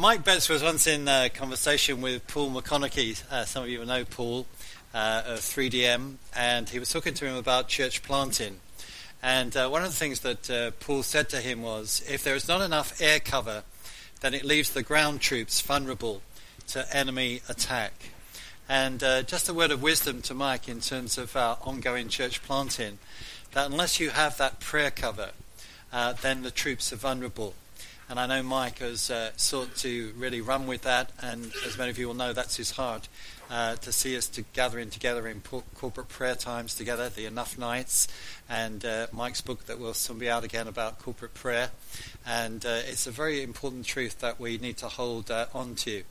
Mike Betts was once in a conversation with Paul Maconochie. Uh, some of you will know Paul uh, of 3DM, and he was talking to him about church planting. And uh, one of the things that uh, Paul said to him was if there is not enough air cover, then it leaves the ground troops vulnerable to enemy attack. And uh, just a word of wisdom to Mike in terms of our ongoing church planting that unless you have that prayer cover, uh, then the troops are vulnerable. And I know Mike has uh, sought to really run with that, and as many of you will know, that's his heart uh, to see us to gathering together in corporate prayer times together, the Enough Nights, and uh, Mike's book that will soon be out again about corporate prayer. And uh, it's a very important truth that we need to hold uh, on to.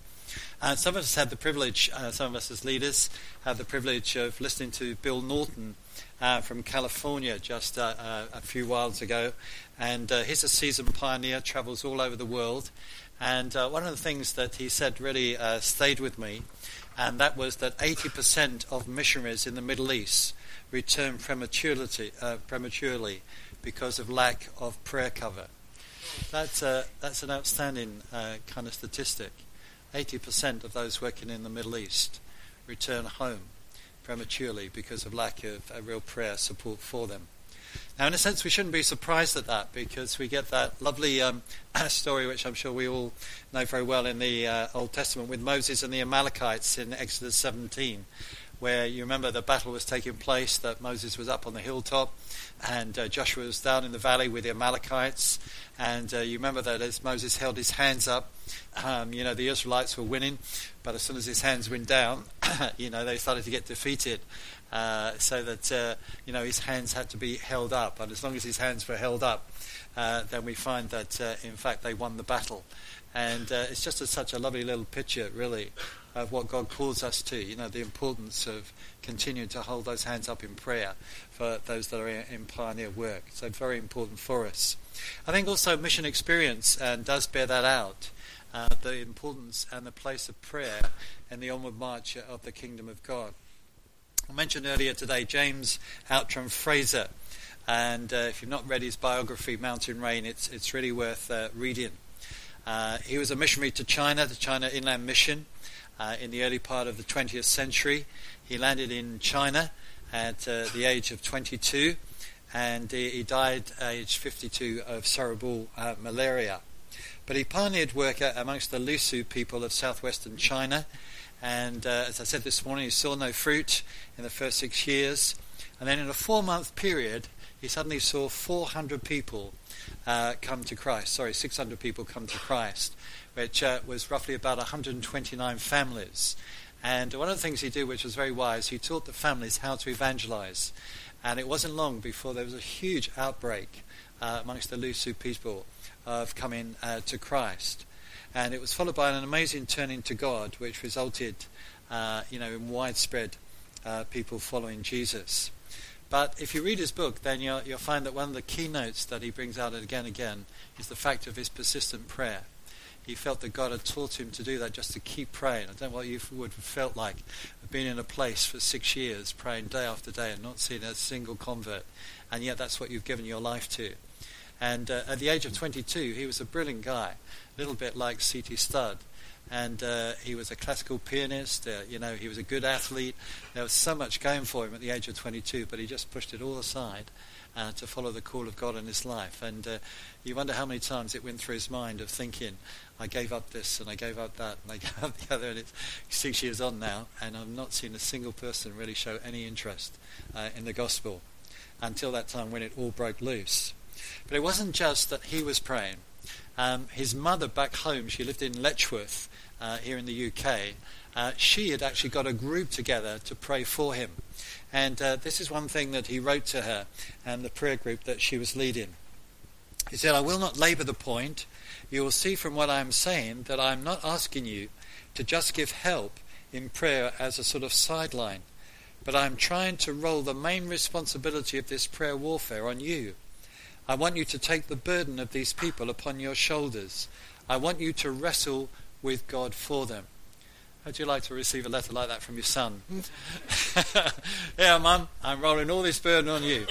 And some of us had the privilege, uh, some of us as leaders, had the privilege of listening to Bill Norton uh, from California just uh, uh, a few whiles ago. And uh, he's a seasoned pioneer, travels all over the world. And uh, one of the things that he said really uh, stayed with me, and that was that 80% of missionaries in the Middle East return prematurely, prematurely because of lack of prayer cover. That's, that's an outstanding kind of statistic. 80% of those working in the Middle East return home prematurely because of lack of real prayer support for them. Now, in a sense, we shouldn't be surprised at that because we get that lovely um, story, which I'm sure we all know very well in the uh, Old Testament, with Moses and the Amalekites in Exodus 17, where you remember the battle was taking place, that Moses was up on the hilltop, and uh, Joshua was down in the valley with the Amalekites. And uh, you remember that as Moses held his hands up, um, you know, the Israelites were winning, but as soon as his hands went down, you know, they started to get defeated. Uh, so that, uh, you know, his hands had to be held up. And as long as his hands were held up, uh, then we find that, uh, in fact, they won the battle. And it's just a, such a lovely little picture, really, of what God calls us to, you know, the importance of continuing to hold those hands up in prayer for those that are in, pioneer work. So very important for us. I think also mission experience uh, does bear that out, uh, the importance and the place of prayer in the onward march of the kingdom of God. I mentioned earlier today James Outram Fraser, and uh, if you've not read his biography, Mountain Rain, it's, it's really worth uh, reading. Uh, he was a missionary to China, the China Inland Mission uh, in the early part of the 20th century. He landed in China at uh, the age of 22 and he, he died at age 52 of cerebral uh, malaria. But he pioneered work amongst the Lisu people of southwestern China. And uh, as I said this morning, he saw no fruit in the first six years. And then in a four month period, he suddenly saw 400 people uh, come to Christ. Sorry, 600 people come to Christ which uh, was roughly about 129 families. And one of the things he did, which was very wise, he taught the families how to evangelize. And it wasn't long before there was a huge outbreak uh, amongst the Lisu people of coming uh, to Christ. And it was followed by an amazing turning to God, which resulted, uh, you know, in widespread uh, people following Jesus. But if you read his book, then you'll, you'll find that one of the keynotes that he brings out again and again is the fact of his persistent prayer he felt that God had taught him to do that, just to keep praying. I don't know what you would have felt like being in a place for six years, praying day after day and not seeing a single convert, and yet that's what you've given your life to. And uh, at the age of 22, he was a brilliant guy, a little bit like C.T. Studd. And uh, he was a classical pianist. Uh, you know, he was a good athlete. There was so much going for him at the age of 22, but he just pushed it all aside uh, to follow the call of God in his life. And uh, you wonder how many times it went through his mind of thinking, I gave up this and I gave up that and I gave up the other. And it's six years on now, and I've not seen a single person really show any interest uh, in the gospel until that time when it all broke loose. But it wasn't just that he was praying. Um, his mother back home, she lived in Letchworth uh, here in the UK. Uh, she had actually got a group together to pray for him. And uh, this is one thing that he wrote to her and the prayer group that she was leading. He said, I will not labour the point. You will see from what I am saying that I am not asking you to just give help in prayer as a sort of sideline, but I am trying to roll the main responsibility of this prayer warfare on you. I want you to take the burden of these people upon your shoulders. I want you to wrestle with God for them. How'd you like to receive a letter like that from your son? yeah, Mum, I'm rolling all this burden on you.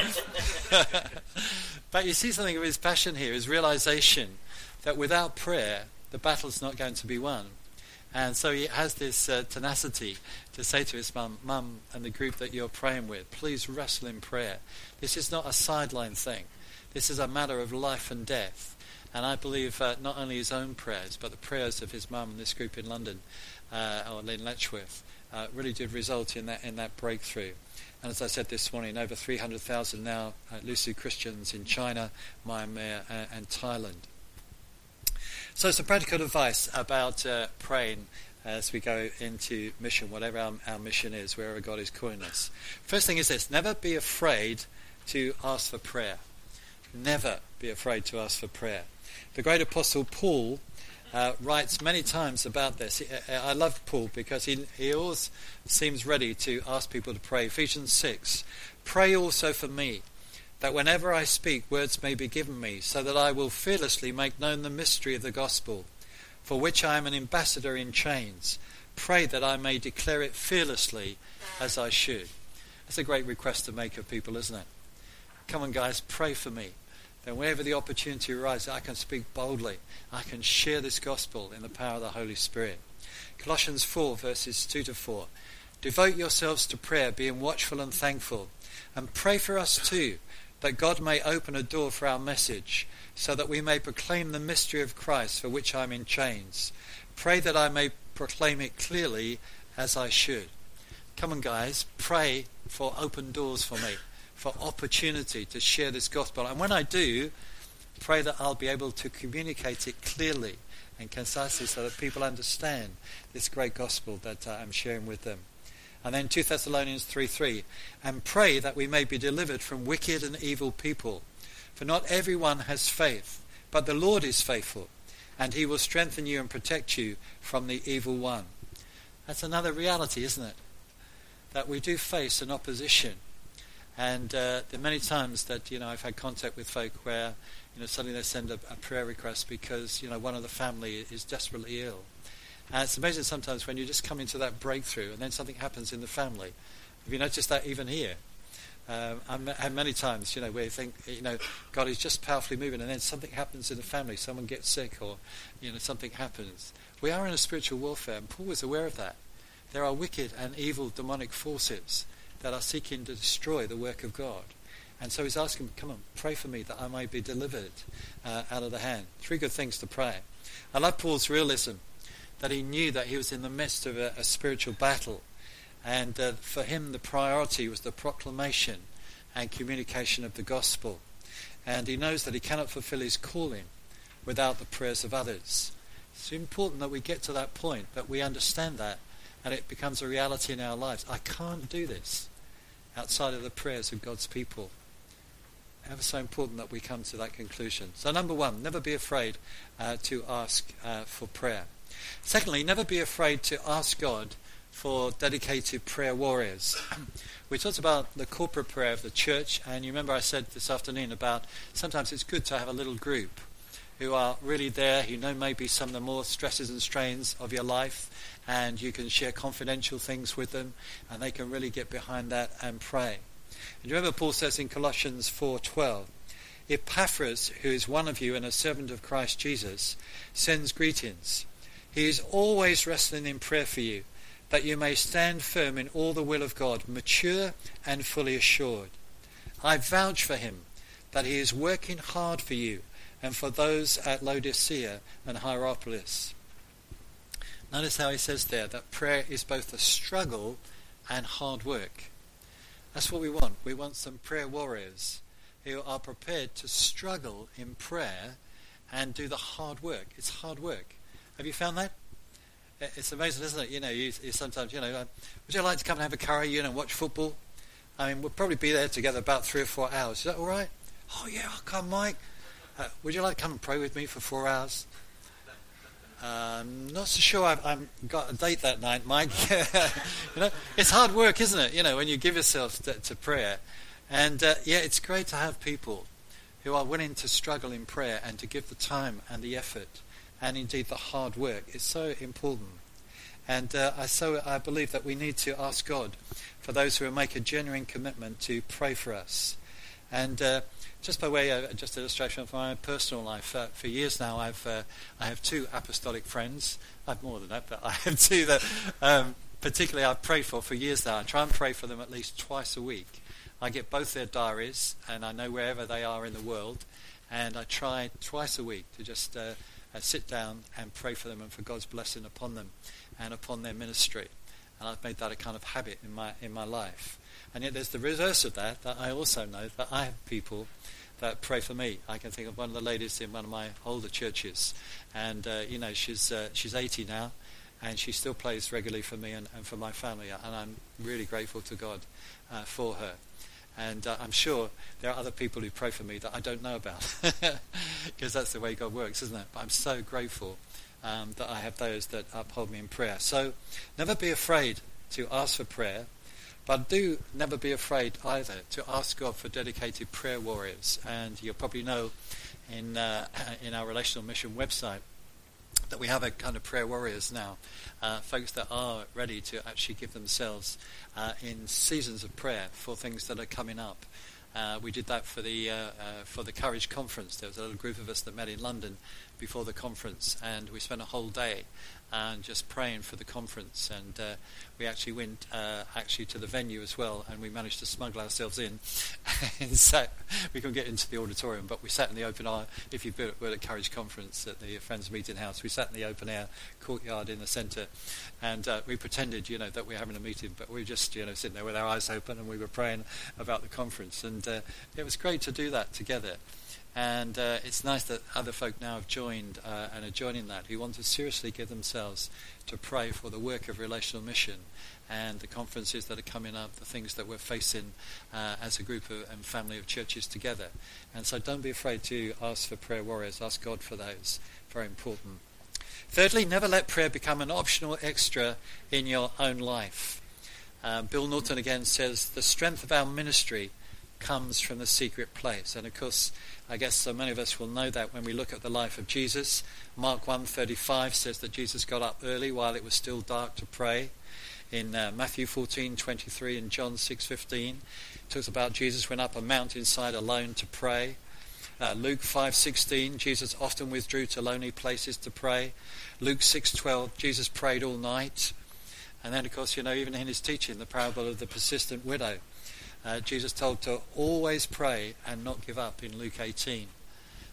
but you see something of his passion here, his realization that without prayer, the battle's not going to be won. And so he has this uh, tenacity to say to his mum, Mum, and the group that you're praying with, please wrestle in prayer. This is not a sideline thing. This is a matter of life and death. And I believe uh, not only his own prayers, but the prayers of his mum and this group in London, uh, or in Letchworth, uh, really did result in that, in that breakthrough. And as I said this morning, over 300,000 now uh, Lisu Christians in China, Myanmar, uh, and Thailand. So, some practical advice about uh, praying as we go into mission, whatever our, our mission is, wherever God is calling us. First thing is this never be afraid to ask for prayer. Never be afraid to ask for prayer. The great apostle Paul uh, writes many times about this. Uh, I love Paul because he, he always seems ready to ask people to pray. Ephesians 6 Pray also for me that whenever I speak, words may be given me, so that I will fearlessly make known the mystery of the gospel, for which I am an ambassador in chains. Pray that I may declare it fearlessly as I should. That's a great request to make of people, isn't it? Come on, guys, pray for me. Then, whenever the opportunity arises, I can speak boldly. I can share this gospel in the power of the Holy Spirit. Colossians 4, verses 2 to 4. Devote yourselves to prayer, being watchful and thankful. And pray for us too that God may open a door for our message, so that we may proclaim the mystery of Christ for which I am in chains. Pray that I may proclaim it clearly as I should. Come on, guys, pray for open doors for me, for opportunity to share this gospel. And when I do, pray that I'll be able to communicate it clearly and concisely so that people understand this great gospel that uh, I'm sharing with them. And then 2 Thessalonians 3 3. And pray that we may be delivered from wicked and evil people. For not everyone has faith, but the Lord is faithful, and he will strengthen you and protect you from the evil one. That's another reality, isn't it? That we do face an opposition. And uh, there are many times that, you know, I've had contact with folk where, you know, suddenly they send a, a prayer request because, you know, one of the family is desperately ill and it's amazing sometimes when you just come into that breakthrough and then something happens in the family. Have you noticed that even here? Um, and many times, you know, where you think, you know, God is just powerfully moving, and then something happens in the family, someone gets sick, or you know, something happens. We are in a spiritual warfare, and Paul was aware of that. There are wicked and evil demonic forces that are seeking to destroy the work of God, and so he's asking, "Come on, pray for me that I may be delivered uh, out of the hand." Three good things to pray. I love Paul's realism that he knew that he was in the midst of a, a spiritual battle. And uh, for him, the priority was the proclamation and communication of the gospel. And he knows that he cannot fulfill his calling without the prayers of others. It's important that we get to that point, that we understand that, and it becomes a reality in our lives. I can't do this outside of the prayers of God's people. Ever so important that we come to that conclusion. So, number one, never be afraid uh, to ask uh, for prayer. Secondly, never be afraid to ask God for dedicated prayer warriors. we talked about the corporate prayer of the church, and you remember I said this afternoon about sometimes it's good to have a little group who are really there, who know maybe some of the more stresses and strains of your life, and you can share confidential things with them, and they can really get behind that and pray. And you remember Paul says in Colossians 4:12, Epaphras, who is one of you and a servant of Christ Jesus, sends greetings. He is always wrestling in prayer for you, that you may stand firm in all the will of God, mature and fully assured. I vouch for him that he is working hard for you and for those at Laodicea and Hierapolis. Notice how he says there that prayer is both a struggle and hard work. That's what we want. We want some prayer warriors who are prepared to struggle in prayer and do the hard work. It's hard work. Have you found that? It's amazing, isn't it? You know, you, you sometimes, you know, uh, would you like to come and have a curry, you know, watch football? I mean, we'll probably be there together about three or four hours. Is that all right? Oh, yeah, I'll come, Mike. Uh, would you like to come and pray with me for four hours? Um, not so sure I've, I've, got a date that night, Mike. you know, it's hard work, isn't it? You know, when you give yourself to, to prayer. And uh, yeah, it's great to have people who are willing to struggle in prayer and to give the time and the effort and indeed the hard work is so important. And uh, I, so I believe that we need to ask God for those who will make a genuine commitment to pray for us. And uh, just by way of just illustration of my own personal life, uh, for years now, I've uh, I have two apostolic friends. I have more than that, but I have two that um, particularly I pray for for years now. I try and pray for them at least twice a week. I get both their diaries, and I know wherever they are in the world, and I try twice a week to just uh, uh, sit down and pray for them and for God's blessing upon them and upon their ministry. And I've made that a kind of habit in my in my life. And yet there's the reverse of that, that I also know that I have people that pray for me. I can think of one of the ladies in one of my older churches, and uh, you know she's uh, she's 80 now, and she still plays regularly for me and, and for my family, and I'm really grateful to God uh, for her. And uh, I'm sure there are other people who pray for me that I don't know about, because that's the way God works, isn't it? But I'm so grateful um, that I have those that uphold me in prayer. So never be afraid to ask for prayer, but do never be afraid either to ask God for dedicated prayer warriors. And you'll probably know in uh, in our relational mission website that we have a kind of prayer warriors now, uh, folks that are ready to actually give themselves uh, in seasons of prayer for things that are coming up. Uh, we did that for the uh, uh, for the Courage Conference. There was a little group of us that met in London before the conference, and we spent a whole day and just praying for the conference. And uh, we actually went uh, actually to the venue as well, and we managed to smuggle ourselves in. and so we couldn't get into the auditorium, but we sat in the open air. If you were at Courage Conference at the Friends Meeting House, we sat in the open air courtyard in the centre, and uh, we pretended, you know, that we were having a meeting, but we were just, you know, sitting there with our eyes open, and we were praying about the conference. And uh, it was great to do that together. And uh, it's nice that other folk now have joined uh, and are joining that who want to seriously give themselves to pray for the work of relational mission and the conferences that are coming up, the things that we're facing uh, as a group of, and family of churches together. And so don't be afraid to ask for prayer warriors. Ask God for those. Very important. Thirdly, never let prayer become an optional extra in your own life. Uh, Bill Norton again says, the strength of our ministry comes from the secret place. And of course, I guess so many of us will know that when we look at the life of Jesus. Mark 1:35 says that Jesus got up early while it was still dark to pray. In uh, Matthew 14:23 and John 6:15, talks about Jesus went up a mountainside alone to pray. Uh, Luke 5:16, Jesus often withdrew to lonely places to pray. Luke 6:12, Jesus prayed all night. And then, of course, you know, even in his teaching, the parable of the persistent widow, uh, Jesus told to always pray and not give up in Luke 18.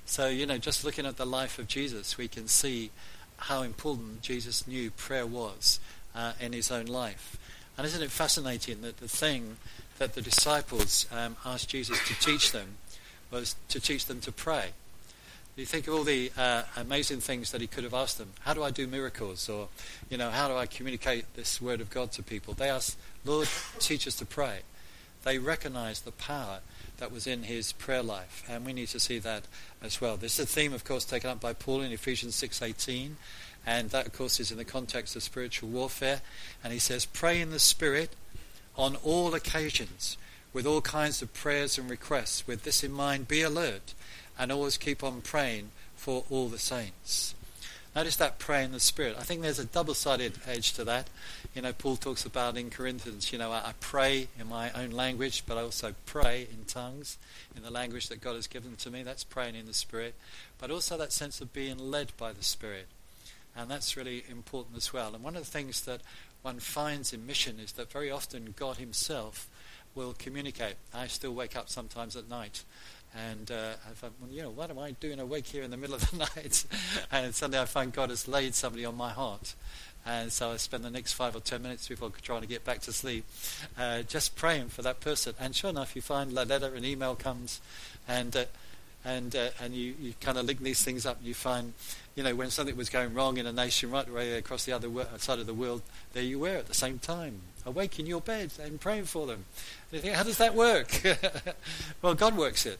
So, you know, just looking at the life of Jesus, we can see how important Jesus knew prayer was uh, in his own life. And isn't it fascinating that the thing that the disciples um, asked Jesus to teach them was to teach them to pray? You think of all the uh, amazing things that he could have asked them. How do I do miracles? Or, you know, how do I communicate this word of God to people? They asked, Lord, teach us to pray. They recognized the power that was in his prayer life, and we need to see that as well. This is a theme, of course, taken up by Paul in Ephesians 6:18, and that, of course, is in the context of spiritual warfare. And he says, "Pray in the Spirit on all occasions, with all kinds of prayers and requests. With this in mind, be alert, and always keep on praying for all the saints." Notice that prayer in the Spirit. I think there's a double-sided edge to that. You know, Paul talks about in Corinthians, you know, I, I pray in my own language, but I also pray in tongues, in the language that God has given to me. That's praying in the Spirit. But also that sense of being led by the Spirit. And that's really important as well. And one of the things that one finds in mission is that very often God himself will communicate. I still wake up sometimes at night and uh, I well, you know, what am I doing awake here in the middle of the night? and suddenly I find God has laid somebody on my heart. And so I spend the next five or ten minutes before trying to get back to sleep, uh, just praying for that person. And sure enough, you find a letter, an email comes, and uh, and uh, and you, you kind of link these things up. You find, you know, when something was going wrong in a nation right away across the other side of the world, there you were at the same time, awake in your bed and praying for them. And you think, how does that work? well, God works it.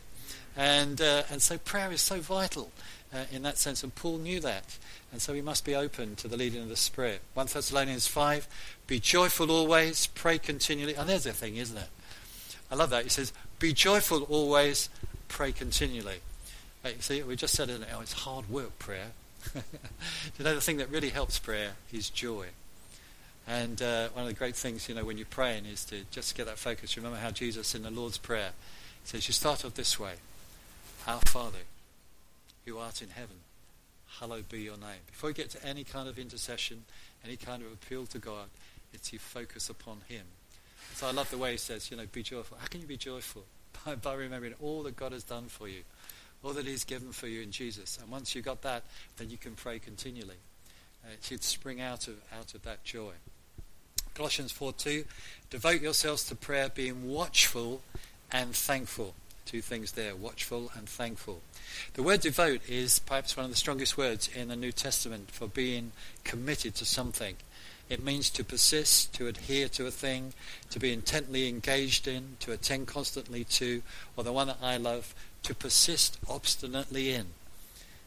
And, uh, and so prayer is so vital uh, in that sense, and Paul knew that. And so we must be open to the leading of the Spirit. 1 Thessalonians 5, be joyful always, pray continually. And there's a thing, isn't it? I love that. He says, be joyful always, pray continually. You see, we just said it, oh, it's hard work, prayer. you know, the thing that really helps prayer is joy. And uh, one of the great things, you know, when you're praying is to just get that focus. Remember how Jesus in the Lord's Prayer, says, You start off this way Our Father, who art in heaven, hallowed be your name. Before you get to any kind of intercession, any kind of appeal to God, it's you focus upon Him. So I love the way he says, you know, be joyful. How can you be joyful? By, by remembering all that God has done for you, all that He's given for you in Jesus. And once you've got that, then you can pray continually. Uh, it should spring out of, out of that joy. Colossians 4.2, devote yourselves to prayer, being watchful and thankful. Two things there, watchful and thankful. The word devote is perhaps one of the strongest words in the New Testament for being committed to something. It means to persist, to adhere to a thing, to be intently engaged in, to attend constantly to, or the one that I love, to persist obstinately in.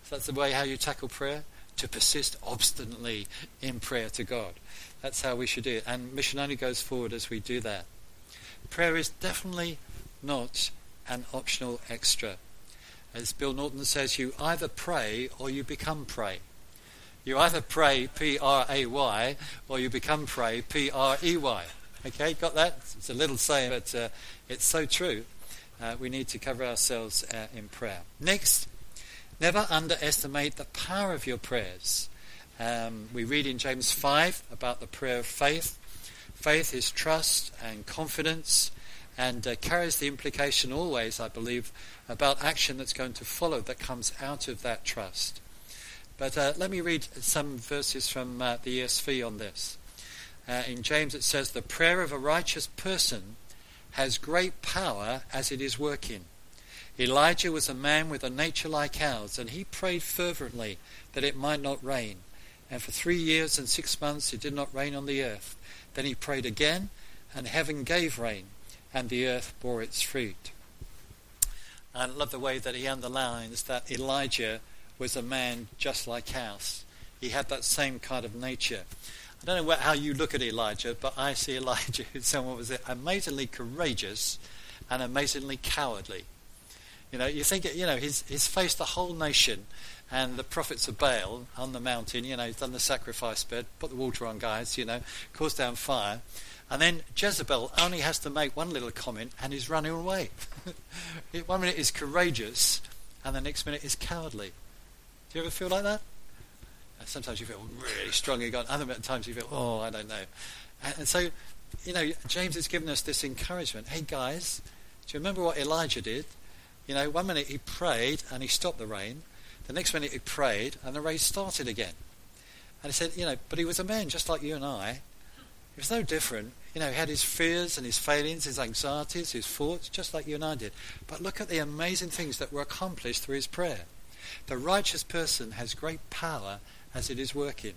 So that's the way how you tackle prayer, to persist obstinately in prayer to God. That's how we should do it. And mission only goes forward as we do that. Prayer is definitely not an optional extra. As Bill Norton says, you either pray or you become pray. You either pray P-R-A-Y or you become pray P-R-E-Y. Okay, got that? It's a little saying, but uh, it's so true. Uh, we need to cover ourselves uh, in prayer. Next, never underestimate the power of your prayers. Um, we read in James 5 about the prayer of faith. Faith is trust and confidence and uh, carries the implication always, I believe, about action that's going to follow that comes out of that trust. But uh, let me read some verses from uh, the ESV on this. Uh, in James it says, The prayer of a righteous person has great power as it is working. Elijah was a man with a nature like ours, and he prayed fervently that it might not rain. And for three years and six months it did not rain on the earth. Then he prayed again, and heaven gave rain, and the earth bore its fruit. I love the way that he underlines that Elijah was a man just like ours. He had that same kind of nature. I don't know what, how you look at Elijah, but I see Elijah as someone was amazingly courageous and amazingly cowardly. You know, you think, you know, he's, he's faced the whole nation and the prophets of Baal on the mountain. You know, he's done the sacrifice bed, put the water on guys, you know, caused down fire. And then Jezebel only has to make one little comment and he's running away. one minute is courageous and the next minute is cowardly. Do you ever feel like that? Uh, sometimes you feel really strong in God. Other times you feel, oh, I don't know. And so, you know, James has given us this encouragement. Hey, guys, do you remember what Elijah did? You know, one minute he prayed and he stopped the rain. The next minute he prayed and the rain started again. And he said, you know, but he was a man just like you and I. He was no different. You know, he had his fears and his failings, his anxieties, his thoughts, just like you and I did. But look at the amazing things that were accomplished through his prayer. The righteous person has great power as it is working.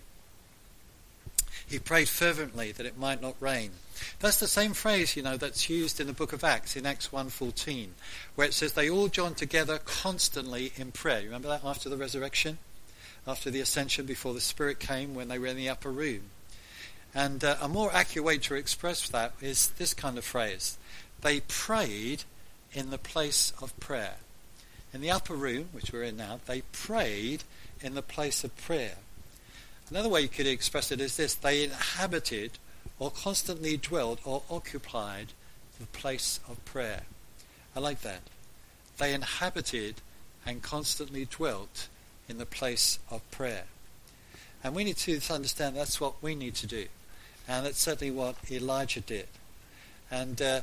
He prayed fervently that it might not rain. That's the same phrase, you know, that's used in the book of Acts, in Acts 1.14, where it says they all joined together constantly in prayer. You remember that after the resurrection? After the ascension, before the Spirit came, when they were in the upper room. And uh, a more accurate way to express that is this kind of phrase. They prayed in the place of prayer. In the upper room, which we're in now, they prayed in the place of prayer. Another way you could express it is this they inhabited or constantly dwelt or occupied the place of prayer. I like that. They inhabited and constantly dwelt in the place of prayer. And we need to understand that's what we need to do. And that's certainly what Elijah did. And uh,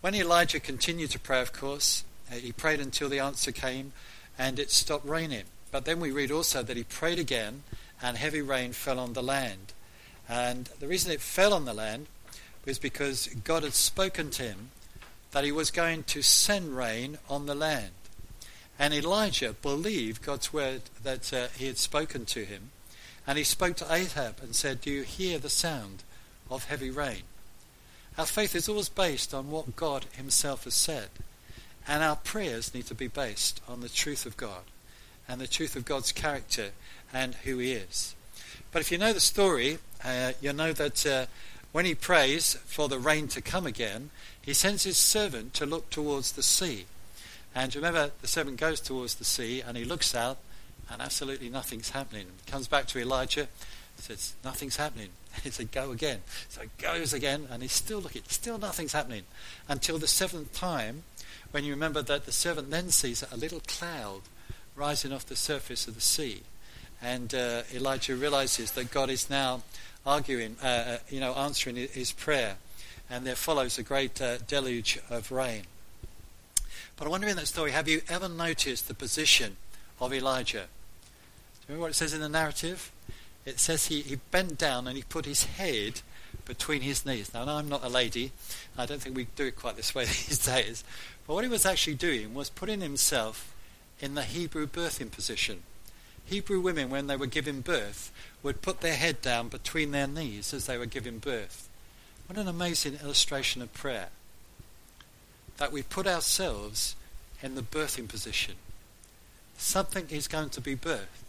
when Elijah continued to pray, of course, uh, he prayed until the answer came and it stopped raining. But then we read also that he prayed again and heavy rain fell on the land. And the reason it fell on the land was because God had spoken to him that he was going to send rain on the land. And Elijah believed God's word that uh, he had spoken to him. And he spoke to Ahab and said, Do you hear the sound of heavy rain? Our faith is always based on what God himself has said. And our prayers need to be based on the truth of God and the truth of God's character and who He is. But if you know the story, uh, you know that uh, when he prays for the rain to come again, he sends his servant to look towards the sea. And remember, the servant goes towards the sea and he looks out, and absolutely nothing's happening. He comes back to Elijah, says, Nothing's happening. He said, Go again. So he goes again, and he's still looking, still nothing's happening. Until the seventh time, when you remember that the servant then sees a little cloud rising off the surface of the sea. And uh, Elijah realizes that God is now arguing, uh, uh you know, answering his prayer. And there follows a great uh, deluge of rain. But I wonder in that story, have you ever noticed the position of Elijah? Do you remember what it says in the narrative? It says he, he bent down and he put his head between his knees. Now, I'm not a lady. I don't think we do it quite this way these days. But what he was actually doing was putting himself in the Hebrew birthing position. Hebrew women, when they were giving birth, would put their head down between their knees as they were giving birth. What an amazing illustration of prayer. That we put ourselves in the birthing position. Something is going to be birthed.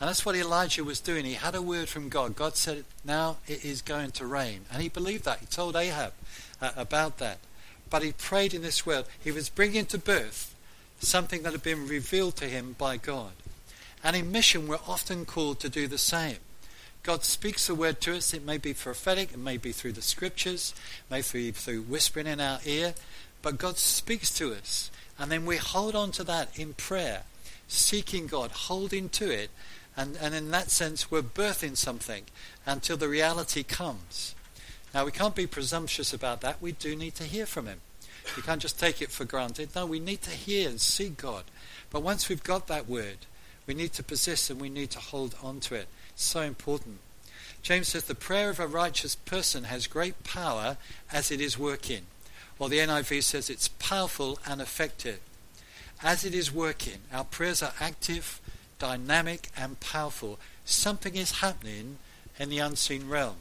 And that's what Elijah was doing. He had a word from God. God said, Now it is going to rain. And he believed that. He told Ahab uh, about that. But he prayed in this world. He was bringing to birth something that had been revealed to him by God. And in mission, we're often called to do the same. God speaks a word to us. It may be prophetic, it may be through the scriptures, it may be through whispering in our ear, but God speaks to us. And then we hold on to that in prayer, seeking God, holding to it, and, and in that sense, we're birthing something until the reality comes. Now, we can't be presumptuous about that. We do need to hear from Him. We can't just take it for granted. No, we need to hear and see God. But once we've got that word, we need to persist and we need to hold on to it. It's so important. James says the prayer of a righteous person has great power as it is working. Or the NIV says it's powerful and effective. As it is working, our prayers are active, dynamic and powerful. Something is happening in the unseen realm.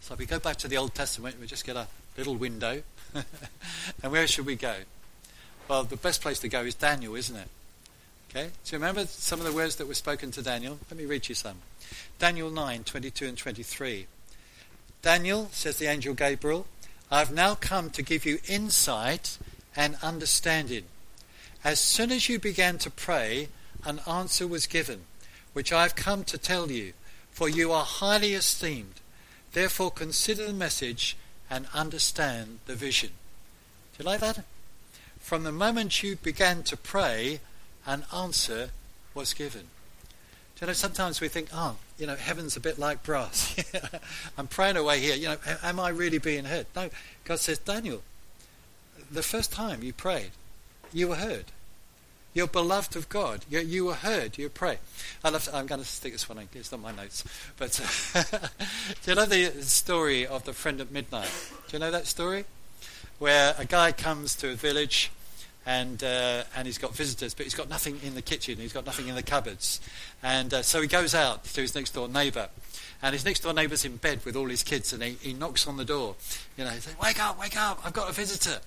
So if we go back to the Old Testament, we just get a little window. and where should we go? Well, the best place to go is Daniel, isn't it? Okay, you remember some of the words that were spoken to Daniel? Let me read you some. Daniel 9, 22 and 23. Daniel, says the angel Gabriel, I have now come to give you insight and understanding. As soon as you began to pray, an answer was given, which I have come to tell you, for you are highly esteemed. Therefore consider the message and understand the vision. Do you like that? From the moment you began to pray, an answer was given. Do you know, sometimes we think, oh, you know, heaven's a bit like brass. I'm praying away here. You know, am I really being heard? No. God says, Daniel, the first time you prayed, you were heard. You're beloved of God. You, you were heard. You pray. I love. To, I'm going to stick this one in. It's not my notes. But do you know the story of the friend at midnight? Do you know that story? Where a guy comes to a village and uh, and he's got visitors, but he's got nothing in the kitchen. He's got nothing in the cupboards, and uh, so he goes out to his next door neighbour, and his next door neighbour's in bed with all his kids, and he, he knocks on the door. You know, he says, "Wake up, wake up! I've got a visitor."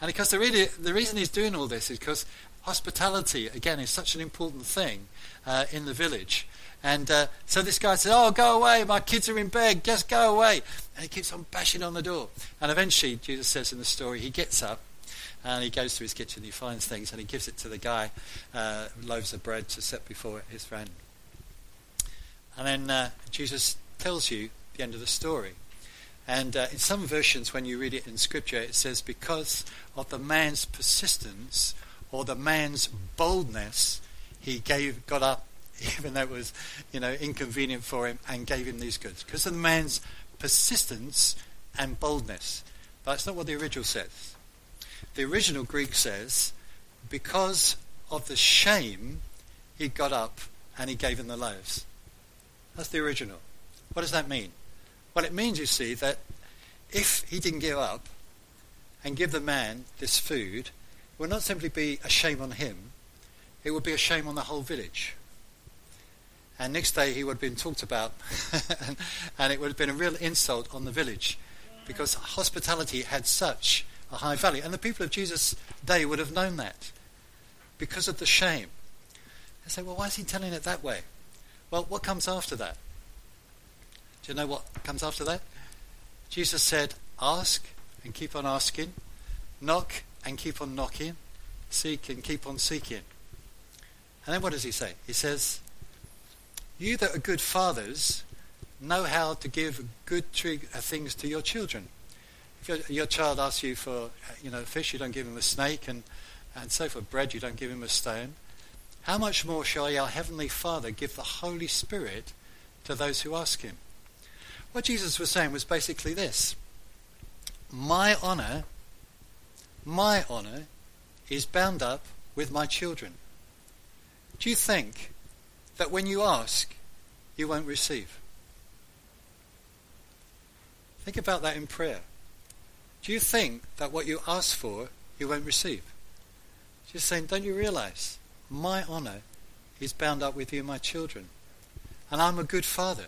And because the, really, the reason he's doing all this is because hospitality, again, is such an important thing uh, in the village. And uh, so this guy says, Oh, go away, my kids are in bed, just go away. And he keeps on bashing on the door. And eventually, Jesus says in the story, he gets up and he goes to his kitchen, he finds things, and he gives it to the guy, uh, loaves of bread to set before his friend. And then uh, Jesus tells you the end of the story. And uh, in some versions, when you read it in Scripture, it says, Because of the man's persistence, or the man's boldness, he gave got up, even though it was, you know, inconvenient for him, and gave him these goods. Because of the man's persistence and boldness. But that's not what the original says. The original Greek says, because of the shame, he got up and he gave him the loaves. That's the original. What does that mean? Well, it means, you see, that if he didn't give up and give the man this food, would not simply be a shame on him, it would be a shame on the whole village. And next day he would have been talked about, and, and it would have been a real insult on the village because hospitality had such a high value. And the people of Jesus' day would have known that because of the shame. They say, well, why is he telling it that way? Well, what comes after that? Do you know what comes after that? Jesus said, ask and keep on asking, knock and keep on knocking, seek and keep on seeking. And then what does he say? He says, You that are good fathers know how to give good uh, things to your children. If your, your child asks you for, you know, fish, you don't give him a snake, and, and so for bread, you don't give him a stone. How much more shall our Heavenly Father give the Holy Spirit to those who ask him? What Jesus was saying was basically this. My honour, my honour is bound up with my children. Do you think that when you ask, you won't receive? Think about that in prayer. Do you think that what you ask for, you won't receive? Just saying, don't you realize my honor is bound up with you, my children? And I'm a good father.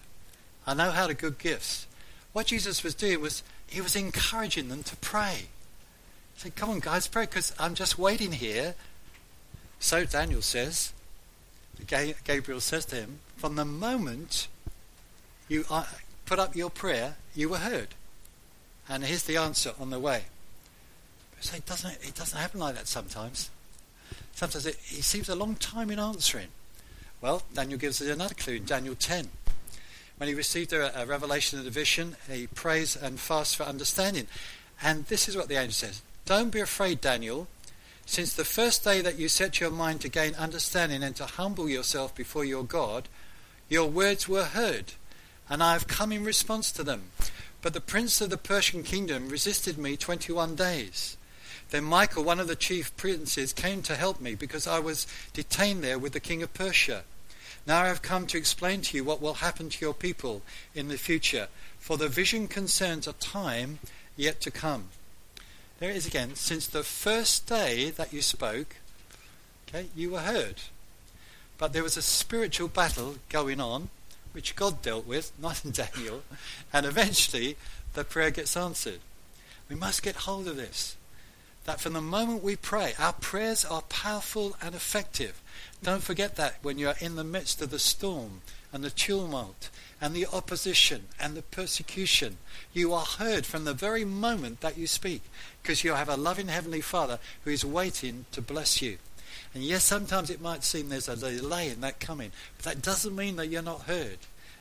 I know how to give gifts. What Jesus was doing was he was encouraging them to pray. Said, Come on, guys, pray, because I'm just waiting here. So Daniel says, Gabriel says to him, From the moment you uh, put up your prayer, you were heard. And here's the answer on the way. But it doesn't, it doesn't happen like that sometimes. Sometimes it, it seems a long time in answering. Well, Daniel gives us another clue in Daniel 10. When he received a, a revelation of the vision, he prays and fasts for understanding. And this is what the angel says Don't be afraid, Daniel. Since the first day that you set your mind to gain understanding and to humble yourself before your God, your words were heard and I have come in response to them. But the prince of the Persian kingdom resisted me 21 days. Then Michael, one of the chief princes, came to help me because I was detained there with the king of Persia. Now I have come to explain to you what will happen to your people in the future, for the vision concerns a time yet to come. There it is again. Since the first day that you spoke, okay, you were heard. But there was a spiritual battle going on which God dealt with, not in Daniel, and eventually the prayer gets answered. We must get hold of this. That from the moment we pray, our prayers are powerful and effective. Don't forget that when you are in the midst of the storm and the tumult and the opposition and the persecution, you are heard from the very moment that you speak because you have a loving Heavenly Father who is waiting to bless you. And yes, sometimes it might seem there's a delay in that coming, but that doesn't mean that you're not heard.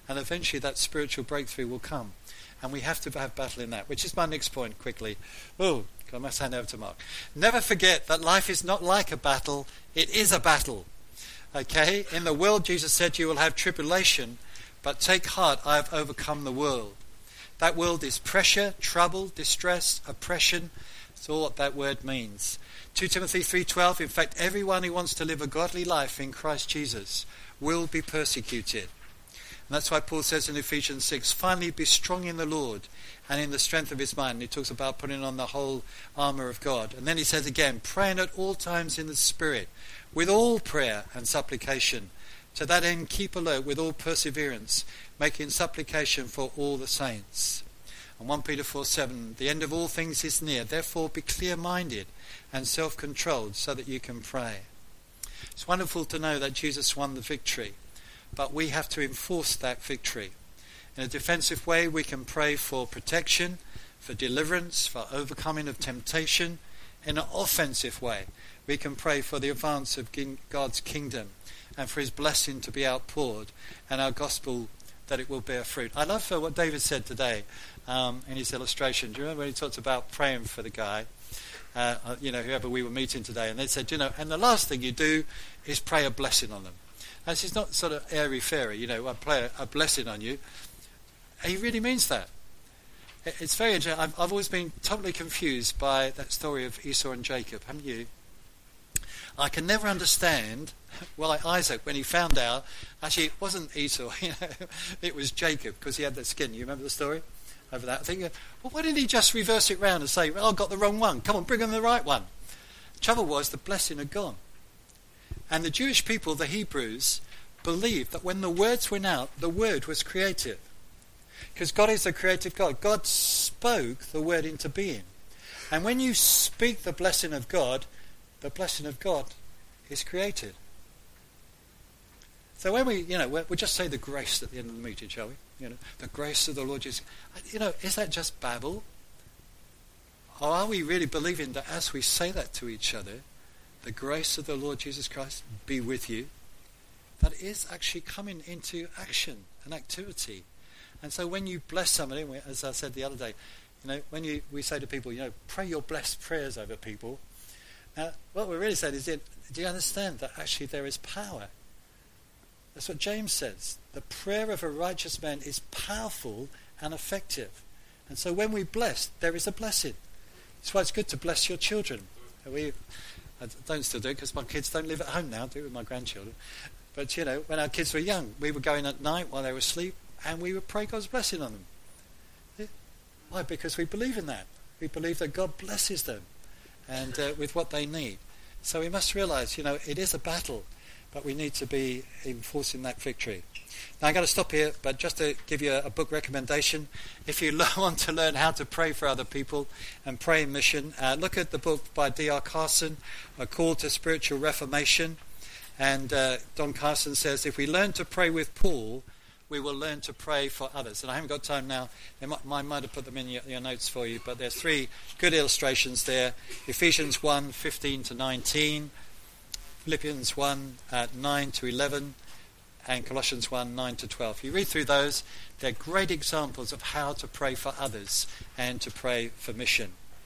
And eventually that spiritual breakthrough will come. And we have to have battle in that, which is my next point quickly. Oh, I must hand over to Mark. Never forget that life is not like a battle, it is a battle. Okay? In the world, Jesus said, you will have tribulation, but take heart, I have overcome the world. That world is pressure, trouble, distress, oppression. That's all what that word means. 2 Timothy 3:12 In fact everyone who wants to live a godly life in Christ Jesus will be persecuted. And that's why Paul says in Ephesians 6 finally be strong in the Lord and in the strength of his mind. And he talks about putting on the whole armor of God. And then he says again praying at all times in the spirit with all prayer and supplication. To that end keep alert with all perseverance making supplication for all the saints. And 1 Peter 4 7, the end of all things is near. Therefore, be clear minded and self controlled so that you can pray. It's wonderful to know that Jesus won the victory, but we have to enforce that victory. In a defensive way, we can pray for protection, for deliverance, for overcoming of temptation. In an offensive way, we can pray for the advance of God's kingdom and for his blessing to be outpoured and our gospel that it will bear fruit. I love uh, what David said today um, in his illustration. Do you remember when he talked about praying for the guy? Uh, uh, you know, whoever we were meeting today, and they said, you know, and the last thing you do is pray a blessing on them. And it's not sort of airy fairy, you know, I pray a, blessing on you. He really means that. It's very interesting. I've always been totally confused by that story of Esau and Jacob, haven't you? I can never understand why Isaac, when he found out, actually it wasn't Esau, you know, it was Jacob because he had that skin. You remember the story? over that. I think, uh, well, why didn't he just reverse it round and say, well, I got the wrong one. Come on, bring him the right one. The trouble was the blessing had gone. And the Jewish people, the Hebrews, believed that when the words went out, the word was creative. Because God is a creative God. God spoke the word into being. And when you speak the blessing of God, the blessing of God is created. So when we, you know, we'll just say the grace at the end of the meeting, shall we? You know, the grace of the Lord Jesus. Uh, you know, is that just babble? Or are we really believing that as we say that to each other, the grace of the Lord Jesus Christ be with you, that is actually coming into action and activity. And so when you bless somebody, as I said the other day, You know, when you, we say to people, you know, pray your blessed prayers over people, now, what we're really saying is, do you understand that actually there is power? That's what James says. The prayer of a righteous man is powerful and effective. And so when we bless, there is a blessing. That's why it's good to bless your children. We, I don't still do it because my kids don't live at home now. I do it with my grandchildren. But, you know, when our kids were young, we would go in at night while they were asleep and we would pray God's blessing on them. Why? Because we believe in that. We believe that God blesses them and uh, with what they need. So we must realize, you know, it is a battle, but we need to be enforcing that victory. Now I'm going to stop here, but just to give you a, book recommendation, if you want to learn how to pray for other people and pray in mission, uh, look at the book by D.A. Carson, A Call to Spiritual Reformation. And uh, Don Carson says, if we learn to pray with Paul, we will learn to pray for others. And I haven't got time now. I might have put them in your, your, notes for you, but there's three good illustrations there. Ephesians 1, 15 to 19, Philippians 1, uh, 9 to 11, and Colossians 1, 9 to 12. If you read through those, they're great examples of how to pray for others and to pray for mission.